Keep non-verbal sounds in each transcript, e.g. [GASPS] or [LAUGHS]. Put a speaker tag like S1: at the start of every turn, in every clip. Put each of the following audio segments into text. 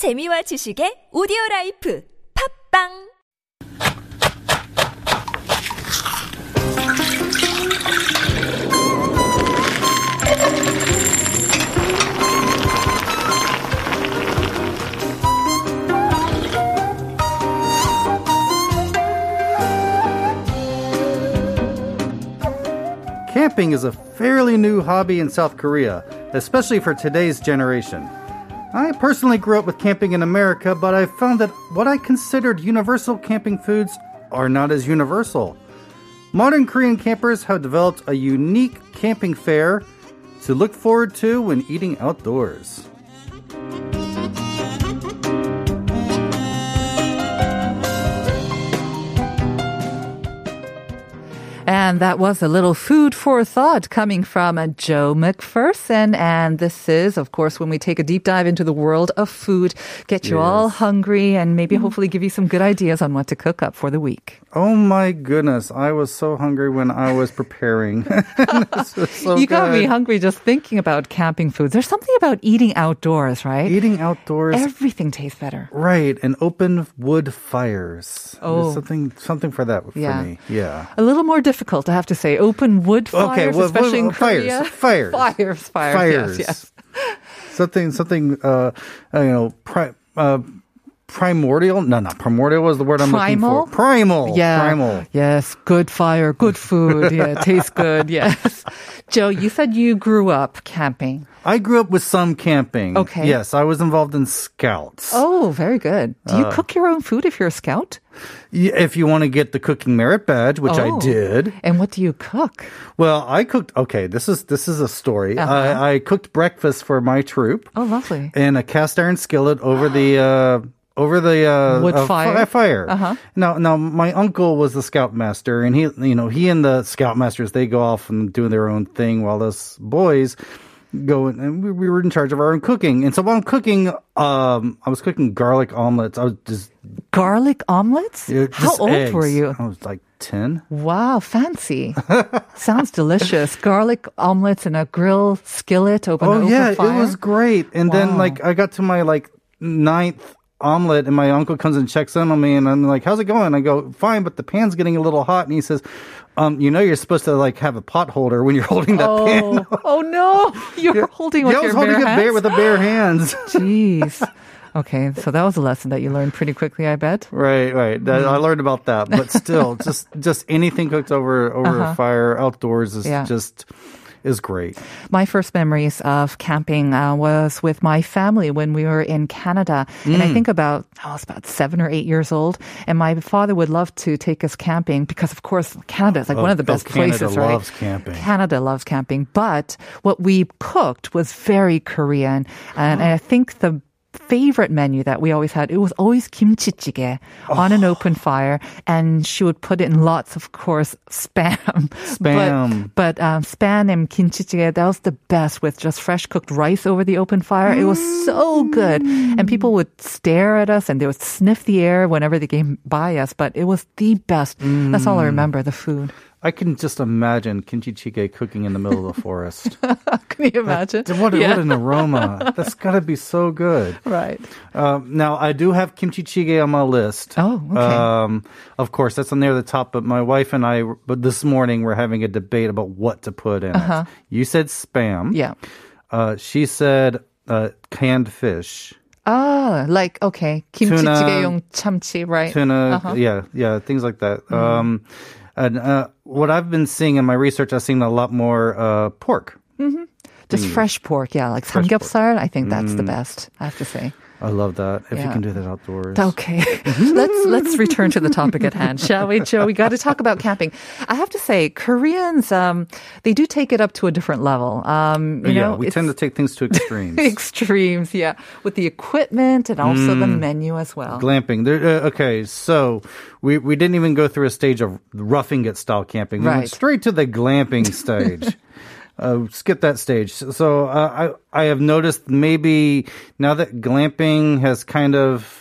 S1: 재미와 지식의 오디오 라이프 팝빵
S2: Camping is a fairly new hobby in South Korea, especially for today's generation. I personally grew up with camping in America, but I found that what I considered universal camping foods are not as universal. Modern Korean campers have developed a unique camping fare to look forward to when eating outdoors.
S3: And that was a little food for thought coming from Joe McPherson. And this is, of course, when we take a deep dive into the world of food, get you all hungry and maybe hopefully give you some good ideas on what to cook up for the week.
S2: Oh my goodness, I was so hungry when I was preparing. [LAUGHS] Was so
S3: you got me hungry just thinking about camping foods. There's something about eating outdoors, right?
S2: Eating outdoors
S3: Everything tastes better.
S2: Right, and open wood fires. There's
S3: Oh.
S2: something something for that for
S3: Yeah.
S2: me. Yeah.
S3: A little more difficult, I have to say. Open wood fires,
S2: Okay, well,
S3: especially in
S2: well, fires,
S3: Korea.
S2: fires.
S3: fires, fires,
S2: Fires.
S3: Yes, yes.
S2: Something something uh, uh you know pri- uh primordial? No, not primordial was the word I'm
S3: Primal?
S2: looking for. Primal.
S3: Yeah.
S2: Primal.
S3: Yes. Good fire, good food. Yeah. tastes good. [LAUGHS] Yes. Joe, you said you grew up camping.
S2: I grew up with some camping.
S3: Okay.
S2: Yes, I was involved in scouts.
S3: Oh, very good. Do
S2: Uh,
S3: you cook your own food if you're a scout?
S2: If you want to get the cooking merit badge, which I
S3: Oh.
S2: did.
S3: And what do you cook?
S2: Well, I cooked okay, this is this is a story.
S3: Uh-huh.
S2: I, I cooked breakfast for my troop.
S3: Oh, lovely.
S2: in a cast iron skillet over the uh, over the uh,
S3: Wood
S2: uh,
S3: fire?
S2: fi- fire.
S3: Uh-huh.
S2: Now, now my uncle was the scoutmaster, and he, you know, he and the scoutmasters they go off and do their own thing, while us boys go in- and we, we were in charge of our own cooking. And so while I'm cooking, um, I was cooking garlic omelets. I was just,
S3: Garlic omelets?
S2: uh,
S3: How old
S2: eggs.
S3: were you?
S2: I was like ten.
S3: Wow, fancy. [LAUGHS] Sounds delicious. Garlic omelets in a grill skillet over
S2: Oh yeah,
S3: fire.
S2: it was great. And then like I got to my like ninth omelet and my uncle comes and checks in on me and I'm like, How's it going? I go, Fine, but the pan's getting a little hot and he says, um, you know you're supposed to like have a pot holder when you're [LAUGHS] holding that pan.
S3: Oh, oh no! [LAUGHS] You're holding with
S2: yeah, I was holding
S3: hands.
S2: bare with the bare hands. [LAUGHS]
S3: Jeez. Okay, so that was a lesson that you learned pretty quickly, I bet.
S2: right, right. That, I learned about that. But still, just just anything cooked over over a fire outdoors is
S3: Uh-huh. Yeah.
S2: just is great.
S3: My first memories of camping uh, was with my family when we were in Canada. And
S2: Mm.
S3: I think about, I was about seven or eight years old. And my father would love to take us camping because, of course, Canada is like one of the
S2: Oh,
S3: best
S2: Canada
S3: places, right?
S2: Canada loves camping.
S3: Canada loves camping. But what we cooked was very Korean. And [GASPS] I think the favorite menu that we always had. It was always kimchi jjigae on an open fire and she would put in lots of course spam. [LAUGHS]
S2: Spam.
S3: but, but um, spam and kimchi jjigae that was the best with just fresh cooked rice over the open fire. It was so good. And people would stare at us and they would sniff the air whenever they came by us but it was the best. That's all i remember the food
S2: I can just imagine kimchi jjigae cooking in the middle of the forest. [LAUGHS]
S3: can you imagine
S2: what,
S3: Yeah.
S2: what an aroma! That's got to be so good. [LAUGHS]
S3: right
S2: Um, now I do have kimchi jjigae on my list.
S3: Oh, okay.
S2: Um, of course, that's near the top. But my wife and I, but this morning we're having a debate about what to put in it. You said spam.
S3: yeah
S2: Uh, she said uh, canned fish,
S3: Ah, like okay, kimchi
S2: Tuna,
S3: jjigae용 참치, right?
S2: tuna.
S3: Uh-huh.
S2: Yeah, yeah, things like that.
S3: Mm-hmm.
S2: Um, and uh, what I've been seeing in my research, I've seen a lot more uh, pork.
S3: Just fresh pork, yeah, like
S2: Fresh pork. Mm.
S3: samgyeopsal. I think that's the best. I have to say.
S2: I love that. If you can do that outdoors.
S3: Okay, [LAUGHS] let's let's return to the topic at hand, shall we, Joe? We got to talk about camping. I have to say, Koreans, um, they do take it up to a different level. Um, you
S2: yeah,
S3: know,
S2: we tend to take things to extremes. [LAUGHS]
S3: extremes, yeah, with the equipment and also the
S2: Mm.
S3: menu as well.
S2: Glamping. There, uh, okay, so we, we didn't even go through a stage of roughing it style camping. We
S3: Right.
S2: went straight to the glamping stage. [LAUGHS] Uh, skip that stage. So uh, I I have noticed maybe now that glamping has kind of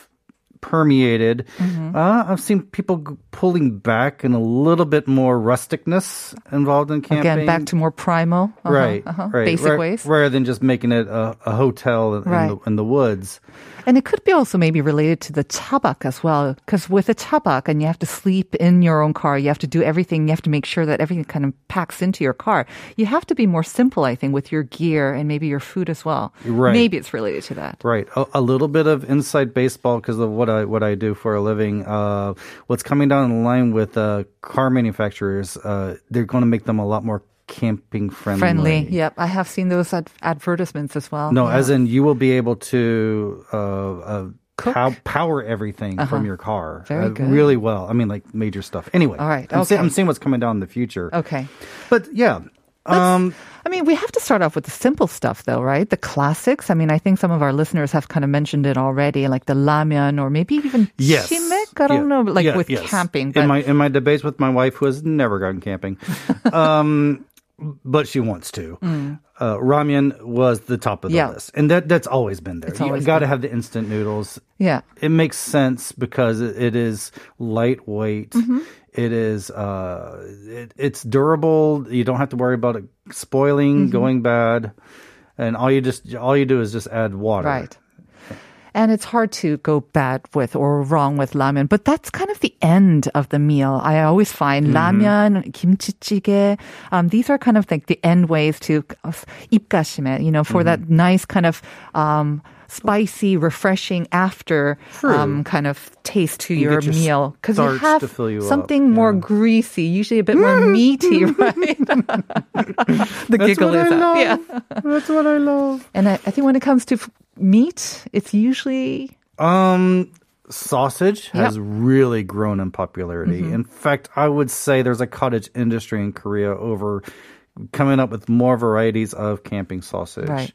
S2: permeated.
S3: Mm-hmm.
S2: Uh, I've seen people g- pulling back and a little bit more rusticness involved in camping.
S3: Again, back to more primal, uh-huh,
S2: right,
S3: uh-huh,
S2: right,
S3: basic
S2: ra-
S3: ways.
S2: rather than just making it a, a hotel in,
S3: Right.
S2: in, the, in the woods.
S3: And it could be also maybe related to the chabak as well. Because with a chabak and you have to sleep in your own car, you have to do everything, you have to make sure that everything kind of packs into your car. You have to be more simple, I think, with your gear and maybe your food as well.
S2: Right.
S3: Maybe it's related to that.
S2: Right, a, a little bit of inside baseball because of what I what I do for a living. Uh, what's coming down the line with uh, car manufacturers? Uh, they're going to make them a lot more camping friendly.
S3: Friendly. Yep. I have seen those ad- advertisements as well.
S2: No,
S3: Yeah.
S2: as in you will be able to uh, uh, pow- power everything from your car
S3: Very
S2: uh,
S3: good.
S2: really well. I mean, like major stuff. Anyway,
S3: All right,
S2: I'm, see- I'm seeing what's coming down in the future.
S3: Okay.
S2: But yeah, um,
S3: I mean, we have to start off with the simple stuff, though, right? The classics. I mean, I think some of our listeners have kind of mentioned it already, like the ramen or maybe even
S2: yes.
S3: I don't
S2: Yeah.
S3: know, like
S2: Yeah,
S3: with
S2: yes.
S3: camping. But
S2: in my in my debates with my wife, who has never gone camping, [LAUGHS] um, but she wants to. Uh, ramen was the top of the
S3: Mm. Yeah.
S2: list, and that that's always been there.
S3: It's
S2: you got to have the instant noodles.
S3: yeah.
S2: It makes sense because it, it is lightweight.
S3: Mm-hmm.
S2: It is uh, it, it's durable. You don't have to worry about it spoiling,
S3: Mm-hmm.
S2: going bad, and all you just all you do is just add water.
S3: Right. And it's hard to go bad with or wrong with ramen, but that's kind of the end of the meal. I always find ramen, kimchi um, these are kind of like the end ways to uh, 입가심에, you know, for that nice kind of um, spicy, refreshing after um, kind of taste to
S2: You
S3: your meal because you have
S2: to fill you up,
S3: something more
S2: yeah.
S3: greasy, usually a bit more meaty, [LAUGHS] right? [LAUGHS] the giggle
S2: what
S3: is
S2: I
S3: up.
S2: love.
S3: Yeah.
S2: That's what I love.
S3: And I, I think when it comes to f- meat, it's usually
S2: Um, sausage
S3: Yep.
S2: has really grown in popularity.
S3: Mm-hmm.
S2: In fact, I would say there's a cottage industry in Korea over coming up with more varieties of camping sausage.
S3: Right.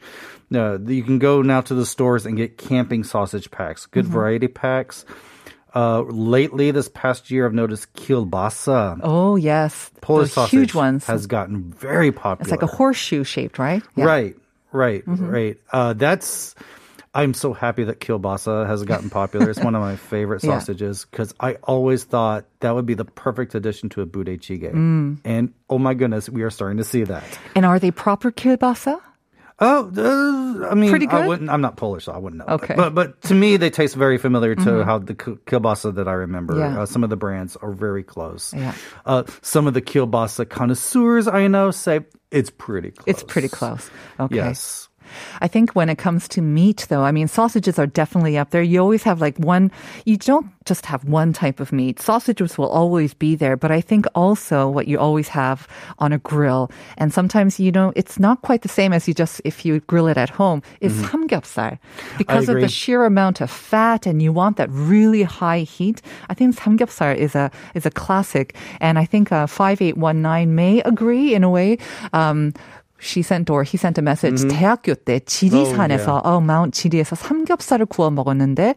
S2: Uh, you can go now to the stores and get camping sausage packs, good
S3: Mm-hmm.
S2: variety packs. Uh, lately, this past year, I've noticed kielbasa.
S3: Oh yes,
S2: Polish
S3: those
S2: sausage
S3: huge ones.
S2: has gotten very popular.
S3: it's like a horseshoe shaped, right? Yeah.
S2: Right, right,
S3: Mm-hmm.
S2: right. Uh, that's. I'm so happy that kielbasa has gotten popular. It's one of my favorite [LAUGHS] sausages because I always thought that would be the perfect addition to a budae-jjigae.
S3: Mm.
S2: And oh my goodness, we are starting to see that.
S3: And are they proper kielbasa?
S2: Oh, uh, I mean,
S3: Pretty
S2: I
S3: good?
S2: wouldn't. I'm not Polish, so I wouldn't know.
S3: Okay. Mm-hmm.
S2: but but to me, they taste very familiar to how the ki- kielbasa that I remember.
S3: Yeah.
S2: Uh, some of the brands are very close.
S3: Yeah.
S2: Uh, some of the kielbasa connoisseurs I know say it's pretty close.
S3: It's pretty close. Okay.
S2: Yes.
S3: I think when it comes to meat, though, I mean, sausages are definitely up there. You always have like one, you don't just have one type of meat. Sausages will always be there, but I think also what you always have on a grill, and sometimes, you know, it's not quite the same as you just, if you grill it at home, is samgyeopsal. Because of the sheer amount of fat and you want that really high heat, I think samgyeopsal is a, is a classic. And I think uh, 5819 may agree in a way. Um, she sent or he sent a message. 대학교 때 지리산에서 어, 마운트 지리에서 삼겹살을 구워 먹었는데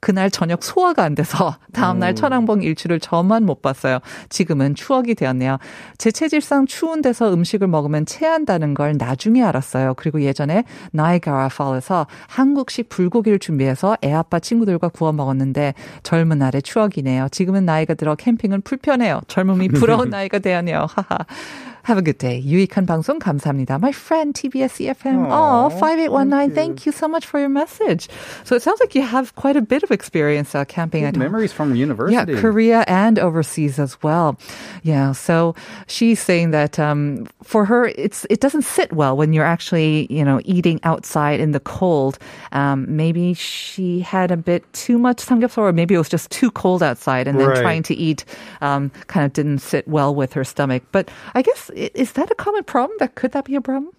S3: 그날 저녁 소화가 안 돼서 [LAUGHS] 다음날 천왕봉 일출을 저만 못 봤어요. 지금은 추억이 되었네요. 제 체질상 추운 데서 음식을 먹으면 체한다는 걸 나중에 알았어요. 그리고 예전에 나이가라 펄에서 한국식 불고기를 준비해서 애아빠 친구들과 구워 먹었는데 젊은 날의 추억이네요. 지금은 나이가 들어 캠핑은 불편해요. 젊음이 [LAUGHS] 부러운 나이가 되었네요. 하하. Have a good day. 유익한 방송 감사합니다. My friend TBS EFM. Oh, 5819. Thank you so much for your message. So it sounds like you have quite a bit of experience uh, camping at home.
S2: Memories from university.
S3: Yeah, Korea and overseas as well. Yeah, so she's saying that um, for her, it's it doesn't sit well when you're actually you know eating outside in the cold. Um, maybe she had a bit too much samgyeopsal, or maybe it was just too cold outside, and then
S2: Right.
S3: trying to eat um, kind of didn't sit well with her stomach. But I guess i- is that a common problem? That could that be a problem?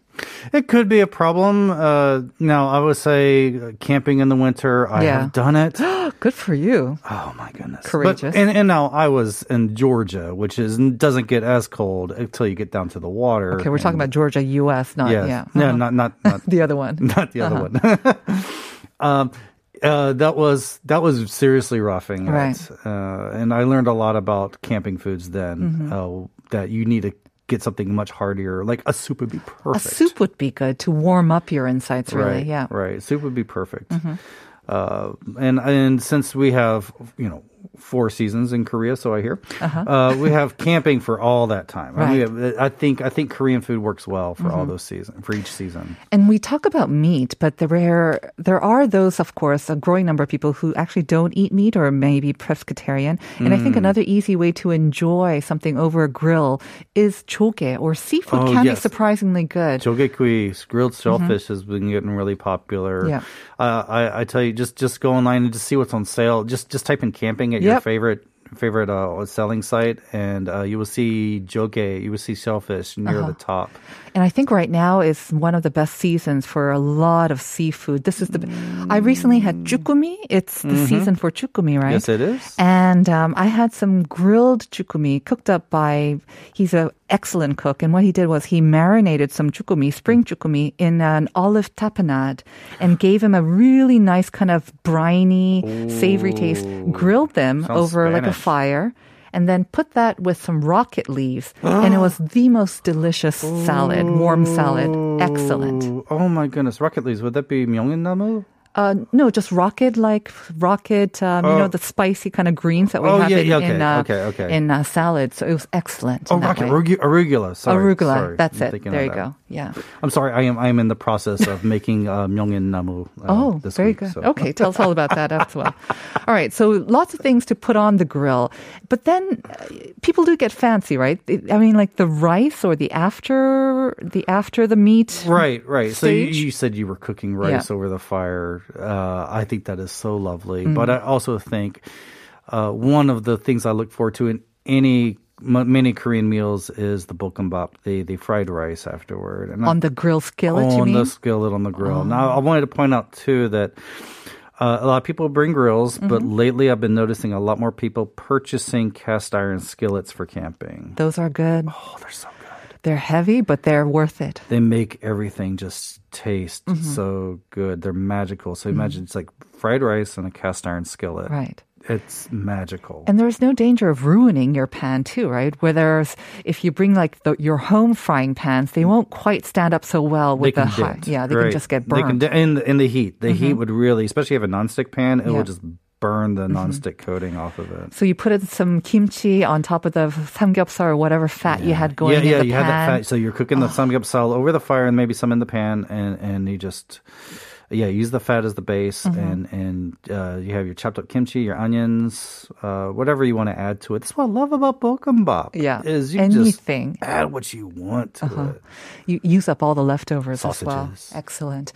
S2: It could be a problem. Uh, now, I would say camping in the winter, I
S3: Yeah.
S2: have done it. [GASPS]
S3: Good for you.
S2: Oh my goodness.
S3: Courageous.
S2: But, and, and now I was in Georgia, which is doesn't get as cold until you get down to the water.
S3: Okay, we're talking about Georgia, U.S., not
S2: Yes.
S3: yeah,
S2: No,
S3: uh-huh.
S2: not not [LAUGHS] not
S3: the other one. [LAUGHS]
S2: not the other one. [LAUGHS] um, uh, that was that was seriously roughing it.
S3: Right.
S2: Uh, and I learned a lot about camping foods then.
S3: Mm-hmm.
S2: Uh, that you need to get something much heartier, like a soup would be perfect.
S3: A soup would be good to warm up your insides, really.
S2: Right,
S3: Yeah. Mm-hmm.
S2: Right. Soup would be perfect. Uh, and and since we have you know four seasons in Korea, so I hear. uh we have camping for all that time. We
S3: Uh-huh.
S2: Have, I think I think Korean food works well for
S3: Mm-hmm.
S2: all those seasons for each season.
S3: And we talk about meat, but there are, there are those, of course, a growing number of people who actually don't eat meat or maybe pescatarian. And I think
S2: Mm.
S3: another easy way to enjoy something over a grill is choge or seafood
S2: Oh,
S3: can be surprisingly good.
S2: Jogekui grilled shellfish has been getting really popular.
S3: Mm-hmm. Yeah.
S2: Uh, I, I tell you, just just go online and just see what's on sale. Just just type in camping at your favorite favorite uh, selling site, and uh, you will see joke, You will see shellfish near
S3: Uh-huh.
S2: the top.
S3: And I think right now is one of the best seasons for a lot of seafood. This is the, I recently had chukumi. It's the season for chukumi, right?
S2: Mm-hmm. Yes, it is.
S3: And um, I had some grilled chukumi cooked up by, he's an excellent cook. And what he did was he marinated some chukumi, spring chukumi, in an olive tapenade and [SIGHS] gave him a really nice kind of briny, savory taste, grilled them
S2: Sounds
S3: over like a fire. And then put that with some rocket leaves. and it ah. was the most delicious salad, warm salad. Excellent.
S2: Oh, oh my goodness, rocket leaves. Would that be Myeongnamu?
S3: Uh, no, just rocket like rocket. Um, You
S2: Oh.
S3: know the spicy kind of greens that we
S2: Oh,
S3: have
S2: yeah,
S3: in
S2: yeah, okay,
S3: in, uh,
S2: okay, okay.
S3: in uh, salad. So it was excellent.
S2: Oh, rocket
S3: way.
S2: arugula. Sorry,
S3: Arugula.
S2: sorry.
S3: That's
S2: I'm
S3: it. There you
S2: that.
S3: go. Yeah.
S2: I'm sorry. I am. I am in the process of [LAUGHS] making uh, Myeongnamu. Uh,
S3: Oh,
S2: this
S3: very
S2: week,
S3: good.
S2: so.
S3: Okay, tell us all about that as well. [LAUGHS] All right, so lots of things to put on the grill, but then uh, people do get fancy, right? I mean, like the rice or the after the after the meat.
S2: Right, right. So you, you said you were cooking rice over the fire. Uh, I think that is so lovely. But
S3: Mm-hmm.
S2: I also think uh, one of the things I look forward to in any many Korean meals is the bokkeumbap, the the fried rice afterward, and I-
S3: On the grill skillet,
S2: on the skillet on the grill. Now, I wanted to point out too that uh, a lot of people bring grills, but
S3: Mm-hmm.
S2: lately I've been noticing a lot more people purchasing cast iron skillets for camping.
S3: Those are good.
S2: Oh, they're so good.
S3: They're heavy, but they're worth it.
S2: They make everything just taste
S3: Mm-hmm.
S2: so good. They're magical. So imagine it's like fried rice in a cast iron skillet.
S3: Right.
S2: It's magical.
S3: And there's no danger of ruining your pan too, right? Where there's, if you bring like the, your home frying pans, they won't quite stand up so well with the
S2: dent.
S3: Yeah, they
S2: Right.
S3: can just get
S2: They can
S3: burned. Mm-hmm.
S2: in, the- in the heat. The heat would really, especially if you have a nonstick pan, it
S3: Yeah.
S2: will just burn the nonstick coating off of it.
S3: so you put in some kimchi on top of the samgyeopsal or whatever fat you had going
S2: yeah, yeah, you
S3: pan.
S2: had that fat. So you're cooking the samgyeopsal over the fire and maybe some in the pan, and and you just yeah use the fat as the base,
S3: Mm-hmm.
S2: and and uh, you have your chopped up kimchi, your onions, uh, whatever you want to add to it. That's what I love about bokkeumbap.
S3: Yeah,
S2: is you
S3: anything.
S2: just add what you want to it.
S3: You use up all the leftovers as well. Excellent.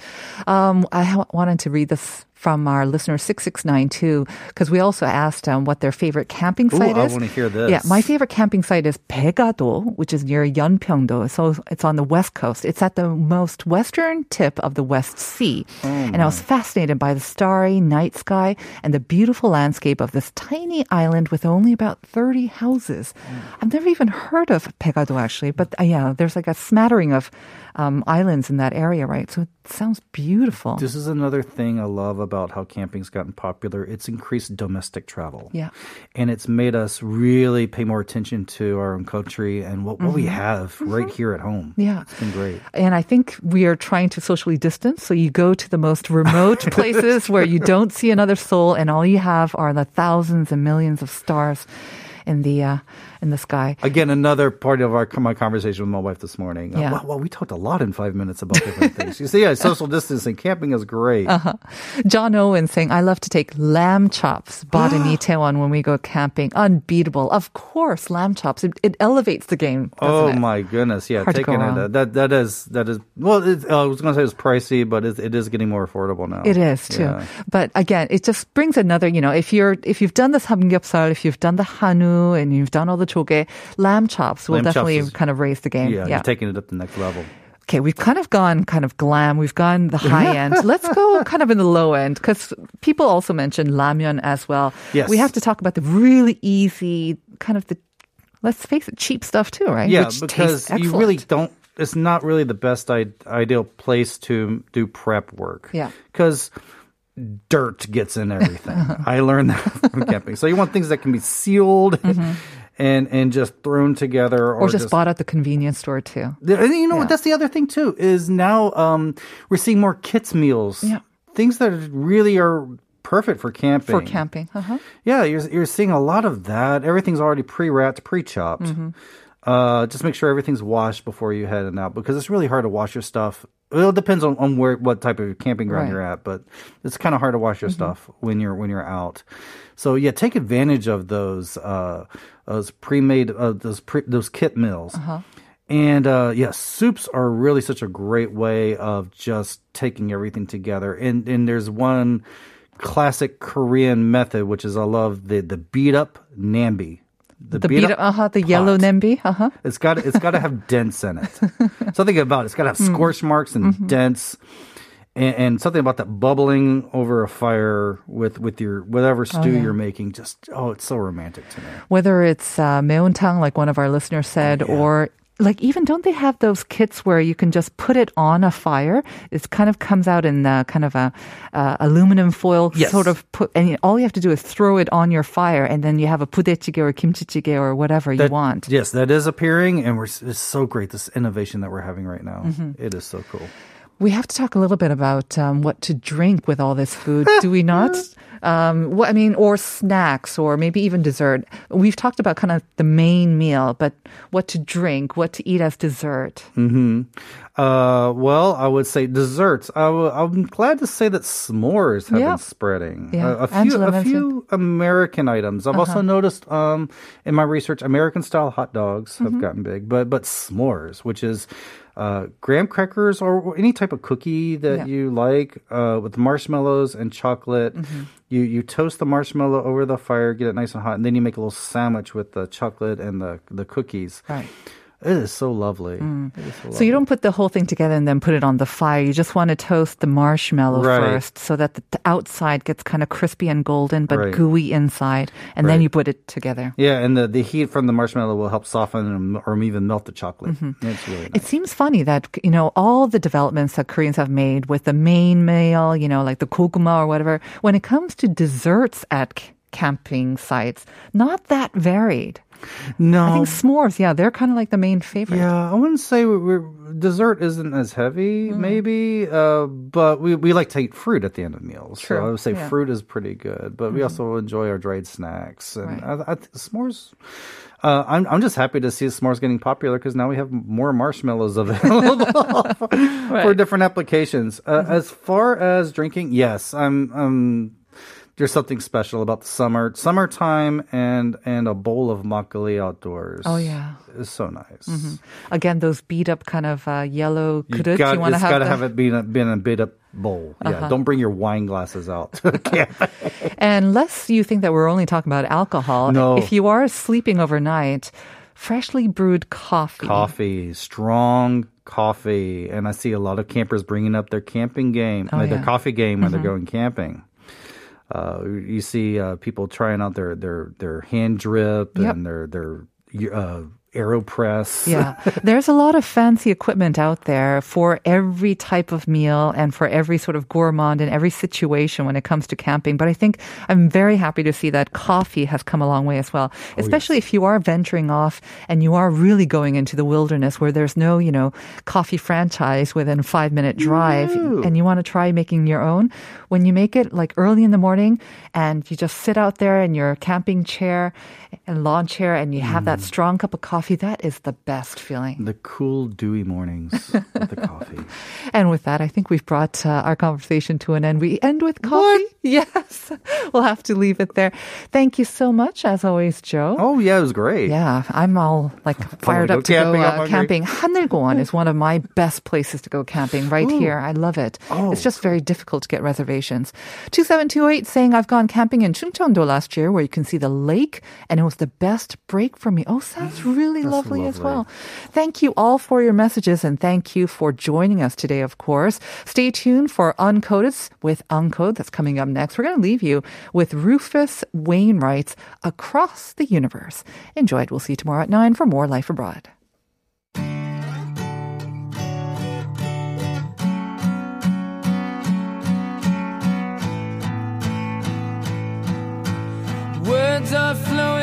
S3: Um, I ha- wanted to read this from our listener 6692 because we also asked um, what their favorite camping site
S2: Ooh,
S3: site
S2: I
S3: is.
S2: wanna hear this.
S3: Yeah, my favorite camping site is Pegado, which is near Yeonpyeongdo. So it's on the west coast. It's at the most western tip of the West Sea.
S2: Oh,
S3: and I was fascinated by the starry night sky and the beautiful landscape of this tiny island with only about 30 houses.
S2: Mm.
S3: I've never even heard of Pegado actually, but uh, yeah, there's like a smattering of um, islands in that area, right? So it sounds beautiful.
S2: This is another thing I love about how camping's gotten popular. It's increased domestic travel.
S3: Yeah.
S2: And it's made us really pay more attention to our own country and what, what we have right here at home.
S3: Mm-hmm. Yeah.
S2: It's been great.
S3: And I think we are trying to socially distance. So you go to the most remote [LAUGHS] places where you don't see another soul, and all you have are the thousands and millions of stars in the uh, in the sky.
S2: Again, another part of our my conversation with my wife this morning. Uh,
S3: Yeah.
S2: well, well, we talked a lot in five minutes about different things. You see, yeah, social distancing, camping is great.
S3: Uh-huh. John Owen saying, I love to take lamb chops bought in Itaewon when we go camping. Unbeatable. Of course, lamb chops. It, it elevates the game.
S2: Oh
S3: it?
S2: my goodness! Yeah,
S3: Hard
S2: taking it that that is that is well. It, uh, I was going to say it's pricey, but it, it is getting more affordable now.
S3: It is too.
S2: Yeah.
S3: But again, it just brings another, you know, if you're if you've done the samgyeopsal, if you've done the hanu and you've done all the choge, lamb chops will
S2: Lamb chops
S3: definitely
S2: is-
S3: kind of raise the game.
S2: Yeah, you're taking it up the next level.
S3: Okay, we've kind of gone kind of glam. We've gone the high end. Let's go [LAUGHS] kind of in the low end because people also mentioned ramyun as well.
S2: Yes.
S3: We have to talk about the really easy kind of the, let's face it, cheap stuff too, right?
S2: Yeah,
S3: Which
S2: because you really don't. It's not really the best I- ideal place to do prep work.
S3: Yeah.
S2: because dirt gets in everything. [LAUGHS] I learned that from camping. So you want things that can be sealed mm-hmm. And and just thrown together, or,
S3: Mm-hmm. Or just, bought at the convenience store too.
S2: And you know
S3: Yeah.
S2: what? That's the other thing too. Is now um, we're seeing more kits meals
S3: Yeah.
S2: things that really are perfect for camping.
S3: For camping. Uh-huh.
S2: Yeah, you're you're seeing a lot of that. Everything's already pre-wrapped, pre-chopped.
S3: Mm-hmm.
S2: Uh, just make sure everything's washed before you head out because it's really hard to wash your stuff. Well, it depends on, on where what type of camping ground
S3: Right. Mm-hmm.
S2: you're at, but it's kind of hard to wash your stuff when you're when you're out. So yeah, take advantage of those uh, those pre-made uh, those pre, those kit meals.
S3: Uh-huh.
S2: And uh, yeah, soups are really such a great way of just taking everything together. And and there's one classic Korean method, which is I love the the beat up nambi.
S3: The beat up, uh-huh, the yellow
S2: pot.
S3: nembi, uh-huh.
S2: It's got it's got to have [LAUGHS] dents in it. something about it. It's got to have
S3: Mm.
S2: scorch marks and
S3: Mm-hmm.
S2: dents, and, and something about that bubbling over a fire with with your whatever stew you're making. Just oh, it's so romantic to me.
S3: Whether it's uh, maeuntang, like one of our listeners said,
S2: Oh, yeah.
S3: or like even don't they have those kits where you can just put it on a fire? It kind of comes out in uh, kind of a uh, aluminum foil
S2: Yes.
S3: sort of put, and all you have to do is throw it on your fire, and then you have a budae-jjigae or kimchi or whatever you want.
S2: Yes, that is appearing, and we're it's so great. This innovation that we're having right now,
S3: Mm-hmm.
S2: It is so cool.
S3: We have to talk a little bit about um, what to drink with all this food, do we not? [LAUGHS] Um, what, I mean, or snacks, or maybe even dessert. We've talked about kind of the main meal, but what to drink, what to eat as dessert.
S2: Uh, well, I would say desserts. I w- I'm glad to say that s'mores have
S3: Yeah.
S2: been spreading.
S3: Yeah,
S2: a, a few,
S3: Angela
S2: a
S3: mentioned-
S2: few American items. I've also noticed um, in my research, American style hot dogs have gotten big, but but s'mores, which is uh, graham crackers or any type of cookie that
S3: Yeah.
S2: you like uh, with marshmallows and chocolate. You you toast the marshmallow over the fire, get it nice and hot, and then you make a little sandwich with the chocolate and the the cookies.
S3: Right.
S2: It is so lovely. Mm. It is so
S3: So you don't put the whole thing together and then put it on the fire. You just want to toast the marshmallow
S2: Right.
S3: first so that the, outside gets kind of crispy and golden, but
S2: Right.
S3: gooey inside. And then you put it together.
S2: Yeah, and the, the heat from the marshmallow will help soften or even melt the chocolate. Mm-hmm. It's really
S3: It seems funny that, you know, all the developments that Koreans have made with the main meal, you know, like the koguma or whatever, when it comes to desserts at camping sites, not that varied.
S2: No,
S3: I think s'mores, yeah, they're kind of like the main favorite.
S2: yeah, I wouldn't say dessert isn't as heavy,
S3: Mm-hmm.
S2: maybe, uh, but we, we like to eat fruit at the end of meals.
S3: True,
S2: So I would say
S3: yeah. Mm-hmm.
S2: fruit is pretty good, but we also enjoy our dried snacks and
S3: Right.
S2: I, I, s'mores. Uh, I'm I'm just happy to see s'mores getting popular because now we have more marshmallows [LAUGHS] available [LAUGHS] for different applications. Uh,
S3: Mm-hmm.
S2: As far as drinking, yes, I'm. Um, there's something special about the summer, summertime, and and a bowl of makgeolli outdoors.
S3: Oh, yeah.
S2: is so nice.
S3: Again, those beat up kind of uh, yellow
S2: You got,
S3: you want to
S2: it's
S3: have,
S2: got to have it being a, being a bit up bowl.
S3: Uh-huh.
S2: Yeah, don't bring your wine glasses out. [LAUGHS]
S3: Unless you think that we're only talking about alcohol,
S2: No.
S3: if you are sleeping overnight, freshly brewed coffee.
S2: coffee, strong coffee, and I see a lot of campers bringing up their camping game,
S3: Oh,
S2: their
S3: yeah. Mm-hmm.
S2: coffee game when they're going camping. Uh, you see uh, people trying out their their their hand drip
S3: Yep.
S2: and their their uh, AeroPress.
S3: Yeah. There's a lot of fancy equipment out there for every type of meal and for every sort of gourmand and every situation when it comes to camping. But I think I'm very happy to see that coffee has come a long way as well, oh, especially if you are venturing off and you are really going into the wilderness where there's no, you know, coffee franchise within five minute drive
S2: No.
S3: and you want to try making your own. When you make it like early in the morning and you just sit out there in your camping chair and lawn chair and you have that mm. strong cup of coffee, coffee. That is the best feeling.
S2: The cool, dewy mornings with the coffee. [LAUGHS]
S3: And with that, I think we've brought uh, our conversation to an end. We end with coffee. What? [LAUGHS] Yes. We'll have to leave it there. Thank you so much, as always, Joe.
S2: Oh, yeah, it was great.
S3: Yeah, I'm all like [LAUGHS] fired up to
S2: camping, go
S3: uh, camping. Hanulgoan is one of my best places to go camping right Ooh. here. I love it.
S2: Oh.
S3: It's just very difficult to get reservations. 2728 saying, I've gone camping in Chungcheondo last year where you can see the lake and it was the best break for me. Oh, sounds [GASPS] really
S2: that's
S3: lovely, as well. Thank you all for your messages and thank you for joining us today, of course. Stay tuned for Uncoded with Uncode. That's coming up next. We're going to leave you with Rufus Wainwright's Across the Universe. Enjoy it. We'll see you tomorrow at 9 for more Life Abroad.
S4: Words are flowing